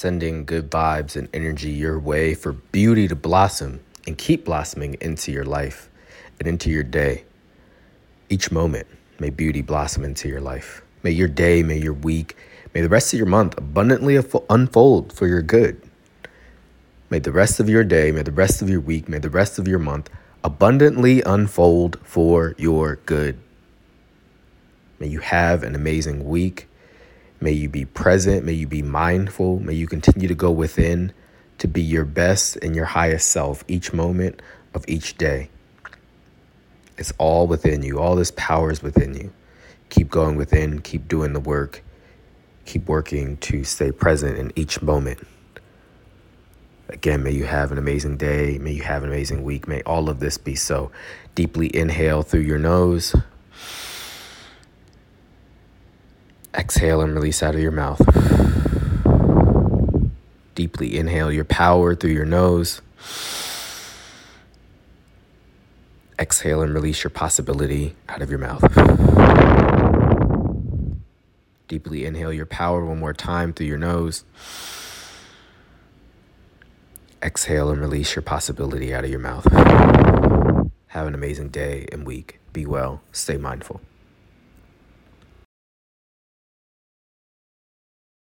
sending good vibes and energy your way for beauty to blossom and keep blossoming into your life and into your day. Each moment, may beauty blossom into your life. May your day, may your week, may the rest of your month abundantly unfold for your good. May the rest of your day, may the rest of your week, may the rest of your month abundantly unfold for your good. May you have an amazing week. May you be present. May you be mindful. May you continue to go within to be your best and your highest self each moment of each day. It's all within you. All this power is within you. Keep going within, keep doing the work, keep working to stay present in each moment. Again, may you have an amazing day. May you have an amazing week. May all of this be so. Deeply inhale through your nose. Exhale and release out of your mouth. Deeply inhale your power through your nose. Exhale and release your possibility out of your mouth. Deeply inhale your power one more time through your nose. Exhale and release your possibility out of your mouth. Have an amazing day and week. Be well. Stay mindful.